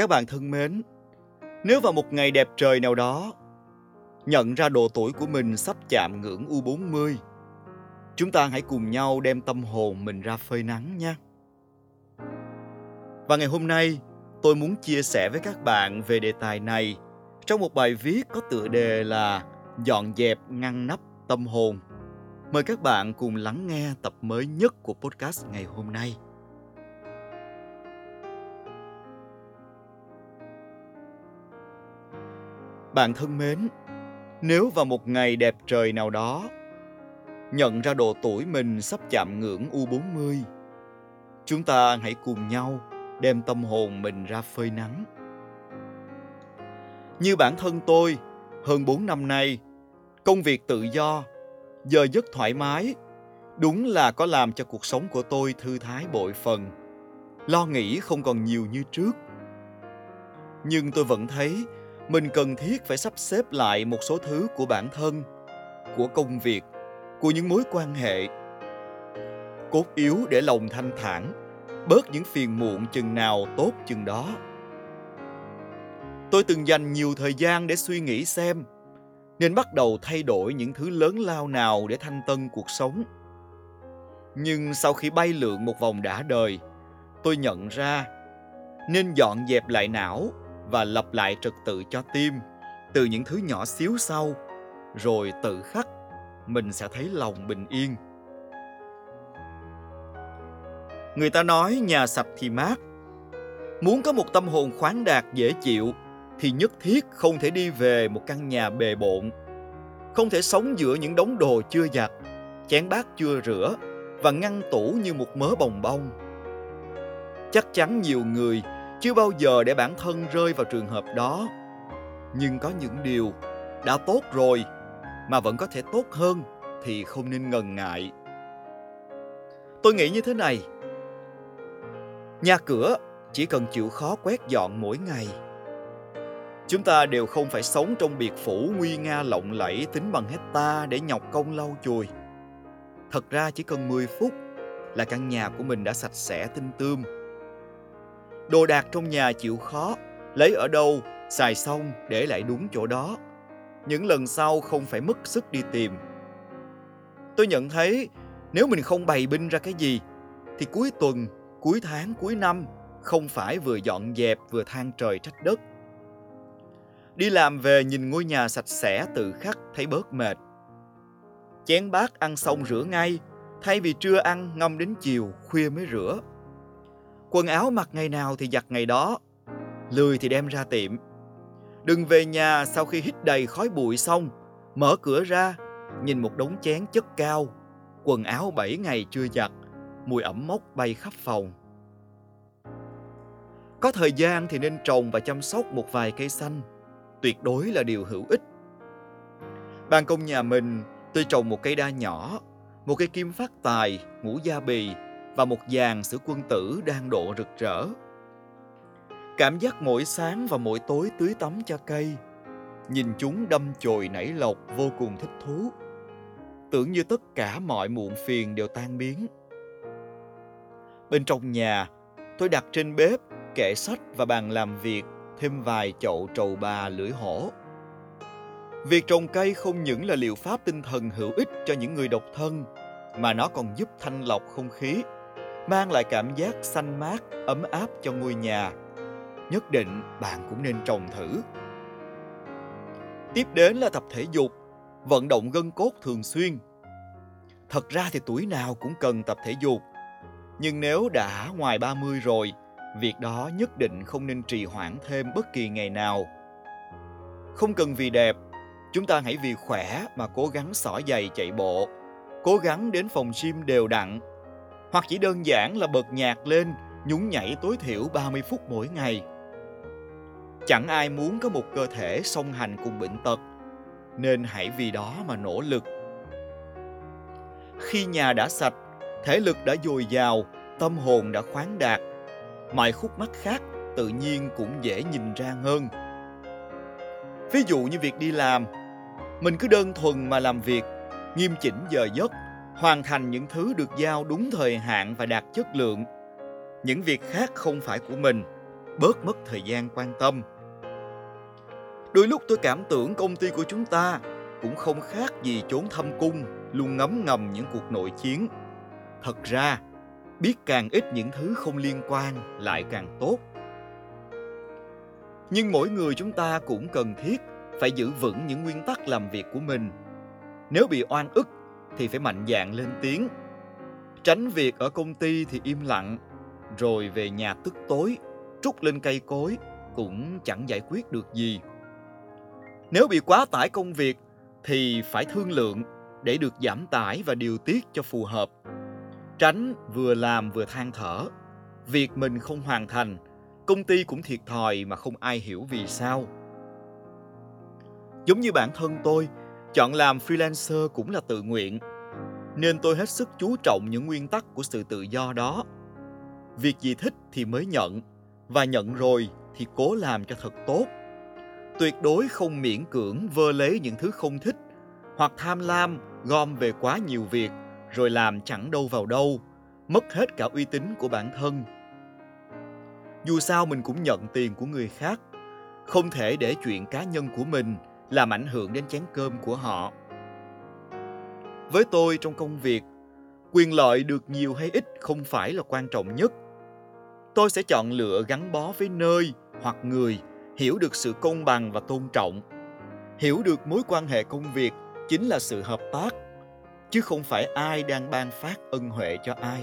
Các bạn thân mến, nếu vào một ngày đẹp trời nào đó, nhận ra độ tuổi của mình sắp chạm ngưỡng U40, chúng ta hãy cùng nhau đem tâm hồn mình ra phơi nắng nha. Và ngày hôm nay, tôi muốn chia sẻ với các bạn về đề tài này trong một bài viết có tựa đề là Dọn dẹp ngăn nắp tâm hồn. Mời các bạn cùng lắng nghe tập mới nhất của podcast ngày hôm nay. Bạn thân mến, nếu vào một ngày đẹp trời nào đó, nhận ra độ tuổi mình sắp chạm ngưỡng U40, chúng ta hãy cùng nhau đem tâm hồn mình ra phơi nắng. Như bản thân tôi, hơn 4 năm nay, công việc tự do, giờ giấc thoải mái, đúng là có làm cho cuộc sống của tôi thư thái bội phần. Lo nghĩ không còn nhiều như trước. Nhưng tôi vẫn thấy mình cần thiết phải sắp xếp lại một số thứ của bản thân, của công việc, của những mối quan hệ. Cốt yếu để lòng thanh thản, bớt những phiền muộn chừng nào tốt chừng đó. Tôi từng dành nhiều thời gian để suy nghĩ xem nên bắt đầu thay đổi những thứ lớn lao nào để thanh tân cuộc sống. Nhưng sau khi bay lượn một vòng đã đời, tôi nhận ra nên dọn dẹp lại não và lập lại trật tự cho tim từ những thứ nhỏ xíu sau, rồi tự khắc mình sẽ thấy lòng bình yên. Người ta nói nhà sạch thì mát. Muốn có một tâm hồn khoáng đạt dễ chịu thì nhất thiết không thể đi về một căn nhà bề bộn. Không thể sống giữa những đống đồ chưa giặt, chén bát chưa rửa và ngăn tủ như một mớ bồng bông. Chắc chắn nhiều người chưa bao giờ để bản thân rơi vào trường hợp đó. Nhưng có những điều đã tốt rồi mà vẫn có thể tốt hơn thì không nên ngần ngại. Tôi nghĩ như thế này. Nhà cửa chỉ cần chịu khó quét dọn mỗi ngày. Chúng ta đều không phải sống trong biệt phủ nguy nga lộng lẫy tính bằng hecta để nhọc công lau chùi. Thật ra chỉ cần 10 phút là căn nhà của mình đã sạch sẽ tinh tươm Đồ đạc trong nhà chịu khó, lấy ở đâu, xài xong để lại đúng chỗ đó. Những lần sau không phải mất sức đi tìm. Tôi nhận thấy nếu mình không bày binh ra cái gì, thì cuối tuần, cuối tháng, cuối năm không phải vừa dọn dẹp vừa than trời trách đất. Đi làm về nhìn ngôi nhà sạch sẽ tự khắc thấy bớt mệt. Chén bát ăn xong rửa ngay, thay vì trưa ăn ngâm đến chiều, khuya mới rửa. Quần áo mặc ngày nào thì giặt ngày đó, lười thì đem ra tiệm. Đừng về nhà sau khi hít đầy khói bụi xong, mở cửa ra, nhìn một đống chén chất cao, quần áo 7 ngày chưa giặt, mùi ẩm mốc bay khắp phòng. Có thời gian thì nên trồng và chăm sóc một vài cây xanh, tuyệt đối là điều hữu ích. Ban công nhà mình, tôi trồng một cây đa nhỏ, một cây kim phát tài, ngũ gia bì và một dàn sử quân tử đang độ rực rỡ. Cảm giác mỗi sáng và mỗi tối tưới tắm cho cây, nhìn chúng đâm chồi nảy lộc vô cùng thích thú. Tưởng như tất cả mọi muộn phiền đều tan biến. Bên trong nhà, tôi đặt trên bếp kệ sách và bàn làm việc thêm vài chậu trầu bà lưỡi hổ. Việc trồng cây không những là liệu pháp tinh thần hữu ích cho những người độc thân, mà nó còn giúp thanh lọc không khí mang lại cảm giác xanh mát, ấm áp cho ngôi nhà. Nhất định bạn cũng nên trồng thử. Tiếp đến là tập thể dục, vận động gân cốt thường xuyên. Thật ra thì tuổi nào cũng cần tập thể dục, nhưng nếu đã ngoài 30 rồi, việc đó nhất định không nên trì hoãn thêm bất kỳ ngày nào. Không cần vì đẹp, chúng ta hãy vì khỏe mà cố gắng xỏ giày chạy bộ, cố gắng đến phòng gym đều đặn hoặc chỉ đơn giản là bật nhạc lên, nhún nhảy tối thiểu 30 phút mỗi ngày. Chẳng ai muốn có một cơ thể song hành cùng bệnh tật, nên hãy vì đó mà nỗ lực. Khi nhà đã sạch, thể lực đã dồi dào, tâm hồn đã khoáng đạt, mọi khúc mắc khác tự nhiên cũng dễ nhìn ra hơn. Ví dụ như việc đi làm, mình cứ đơn thuần mà làm việc, nghiêm chỉnh giờ giấc hoàn thành những thứ được giao đúng thời hạn và đạt chất lượng. Những việc khác không phải của mình, bớt mất thời gian quan tâm. Đôi lúc tôi cảm tưởng công ty của chúng ta cũng không khác gì chốn thâm cung, luôn ngấm ngầm những cuộc nội chiến. Thật ra, biết càng ít những thứ không liên quan lại càng tốt. Nhưng mỗi người chúng ta cũng cần thiết phải giữ vững những nguyên tắc làm việc của mình. Nếu bị oan ức thì phải mạnh dạn lên tiếng. Tránh việc ở công ty thì im lặng, rồi về nhà tức tối, trút lên cây cối cũng chẳng giải quyết được gì. Nếu bị quá tải công việc thì phải thương lượng để được giảm tải và điều tiết cho phù hợp. Tránh vừa làm vừa than thở. Việc mình không hoàn thành, công ty cũng thiệt thòi mà không ai hiểu vì sao. Giống như bản thân tôi, chọn làm freelancer cũng là tự nguyện. Nên tôi hết sức chú trọng những nguyên tắc của sự tự do đó. Việc gì thích thì mới nhận, và nhận rồi thì cố làm cho thật tốt tuyệt đối không miễn cưỡng vơ lấy những thứ không thích hoặc tham lam gom về quá nhiều việc rồi làm chẳng đâu vào đâu mất hết cả uy tín của bản thân dù sao mình cũng nhận tiền của người khác không thể để chuyện cá nhân của mình làm ảnh hưởng đến chén cơm của họ. Với tôi trong công việc, quyền lợi được nhiều hay ít không phải là quan trọng nhất. Tôi sẽ chọn lựa gắn bó với nơi hoặc người hiểu được sự công bằng và tôn trọng. Hiểu được mối quan hệ công việc chính là sự hợp tác, chứ không phải ai đang ban phát ân huệ cho ai.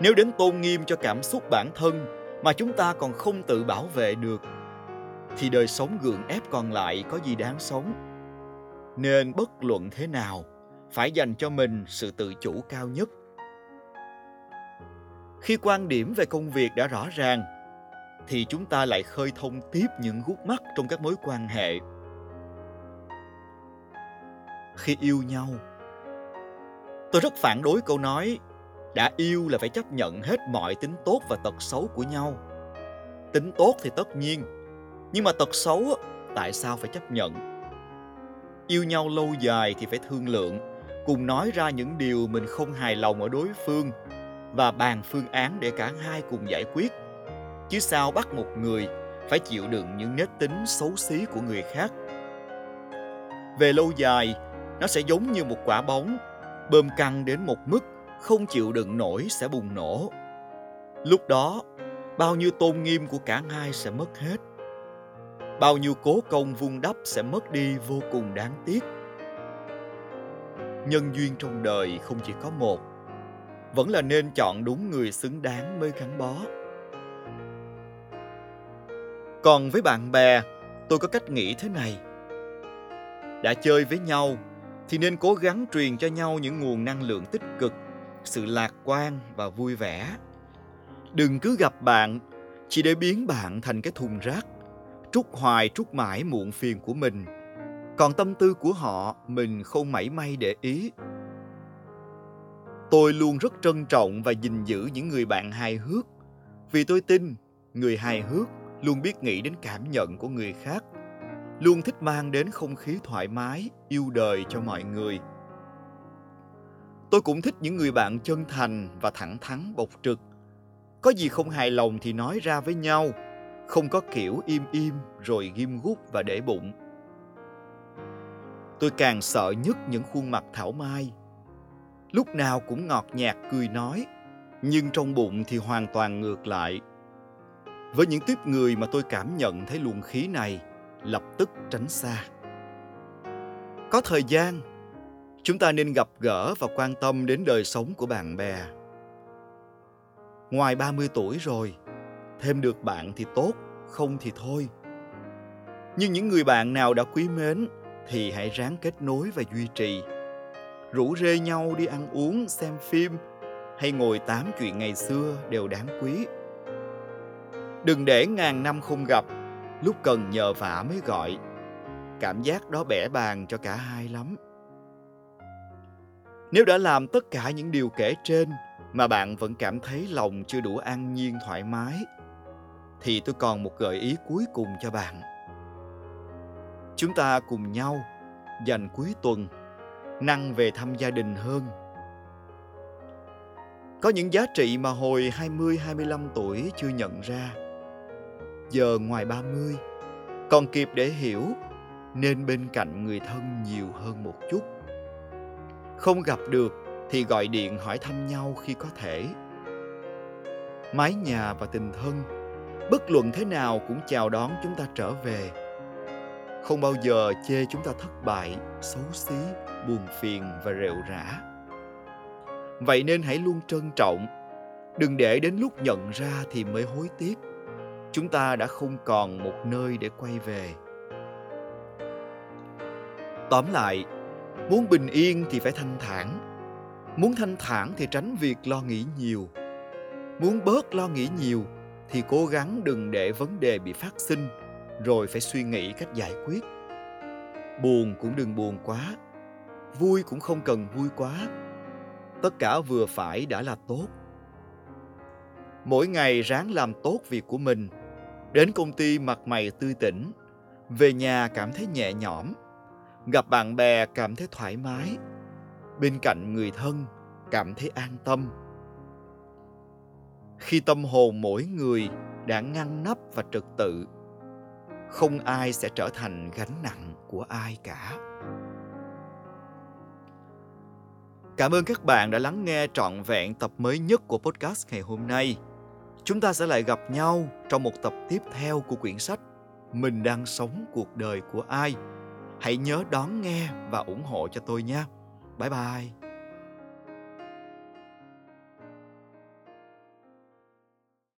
Nếu đến tôn nghiêm cho cảm xúc bản thân mà chúng ta còn không tự bảo vệ được thì đời sống gượng ép còn lại có gì đáng sống? Nên bất luận thế nào, phải dành cho mình sự tự chủ cao nhất. Khi quan điểm về công việc đã rõ ràng, thì chúng ta lại khơi thông tiếp những gút mắt trong các mối quan hệ. Khi yêu nhau, tôi rất phản đối câu nói, đã yêu là phải chấp nhận hết mọi tính tốt và tật xấu của nhau. Tính tốt thì tất nhiên nhưng mà tật xấu tại sao phải chấp nhận? Yêu nhau lâu dài thì phải thương lượng, cùng nói ra những điều mình không hài lòng ở đối phương và bàn phương án để cả hai cùng giải quyết. Chứ sao bắt một người phải chịu đựng những nết tính xấu xí của người khác? Về lâu dài, nó sẽ giống như một quả bóng, bơm căng đến một mức không chịu đựng nổi sẽ bùng nổ. Lúc đó, bao nhiêu tôn nghiêm của cả hai sẽ mất hết bao nhiêu cố công vun đắp sẽ mất đi vô cùng đáng tiếc. Nhân duyên trong đời không chỉ có một, vẫn là nên chọn đúng người xứng đáng mới gắn bó. Còn với bạn bè, tôi có cách nghĩ thế này. Đã chơi với nhau thì nên cố gắng truyền cho nhau những nguồn năng lượng tích cực, sự lạc quan và vui vẻ. Đừng cứ gặp bạn chỉ để biến bạn thành cái thùng rác trút hoài trút mãi muộn phiền của mình. Còn tâm tư của họ, mình không mảy may để ý. Tôi luôn rất trân trọng và gìn giữ những người bạn hài hước. Vì tôi tin, người hài hước luôn biết nghĩ đến cảm nhận của người khác. Luôn thích mang đến không khí thoải mái, yêu đời cho mọi người. Tôi cũng thích những người bạn chân thành và thẳng thắn bộc trực. Có gì không hài lòng thì nói ra với nhau không có kiểu im im rồi ghim gút và để bụng. Tôi càng sợ nhất những khuôn mặt thảo mai. Lúc nào cũng ngọt nhạt cười nói, nhưng trong bụng thì hoàn toàn ngược lại. Với những tiếp người mà tôi cảm nhận thấy luồng khí này, lập tức tránh xa. Có thời gian, chúng ta nên gặp gỡ và quan tâm đến đời sống của bạn bè. Ngoài 30 tuổi rồi thêm được bạn thì tốt, không thì thôi. Nhưng những người bạn nào đã quý mến thì hãy ráng kết nối và duy trì. Rủ rê nhau đi ăn uống, xem phim, hay ngồi tám chuyện ngày xưa đều đáng quý. Đừng để ngàn năm không gặp, lúc cần nhờ vả mới gọi. Cảm giác đó bẻ bàn cho cả hai lắm. Nếu đã làm tất cả những điều kể trên mà bạn vẫn cảm thấy lòng chưa đủ an nhiên thoải mái thì tôi còn một gợi ý cuối cùng cho bạn chúng ta cùng nhau dành cuối tuần năng về thăm gia đình hơn Có những giá trị mà hồi 20-25 tuổi chưa nhận ra. Giờ ngoài 30, còn kịp để hiểu nên bên cạnh người thân nhiều hơn một chút. Không gặp được thì gọi điện hỏi thăm nhau khi có thể. Mái nhà và tình thân, bất luận thế nào cũng chào đón chúng ta trở về. Không bao giờ chê chúng ta thất bại, xấu xí, buồn phiền và rệu rã. Vậy nên hãy luôn trân trọng, đừng để đến lúc nhận ra thì mới hối tiếc. Chúng ta đã không còn một nơi để quay về. Tóm lại, muốn bình yên thì phải thanh thản. Muốn thanh thản thì tránh việc lo nghĩ nhiều. Muốn bớt lo nghĩ nhiều thì cố gắng đừng để vấn đề bị phát sinh rồi phải suy nghĩ cách giải quyết. Buồn cũng đừng buồn quá, vui cũng không cần vui quá. Tất cả vừa phải đã là tốt. Mỗi ngày ráng làm tốt việc của mình, đến công ty mặt mày tươi tỉnh, về nhà cảm thấy nhẹ nhõm gặp bạn bè cảm thấy thoải mái bên cạnh người thân cảm thấy an tâm khi tâm hồn mỗi người đã ngăn nắp và trật tự, không ai sẽ trở thành gánh nặng của ai cả cảm ơn các bạn đã lắng nghe trọn vẹn tập mới nhất của podcast ngày hôm nay chúng ta sẽ lại gặp nhau trong một tập tiếp theo của quyển sách mình đang sống cuộc đời của ai hãy nhớ đón nghe và ủng hộ cho tôi nhé. Bye bye.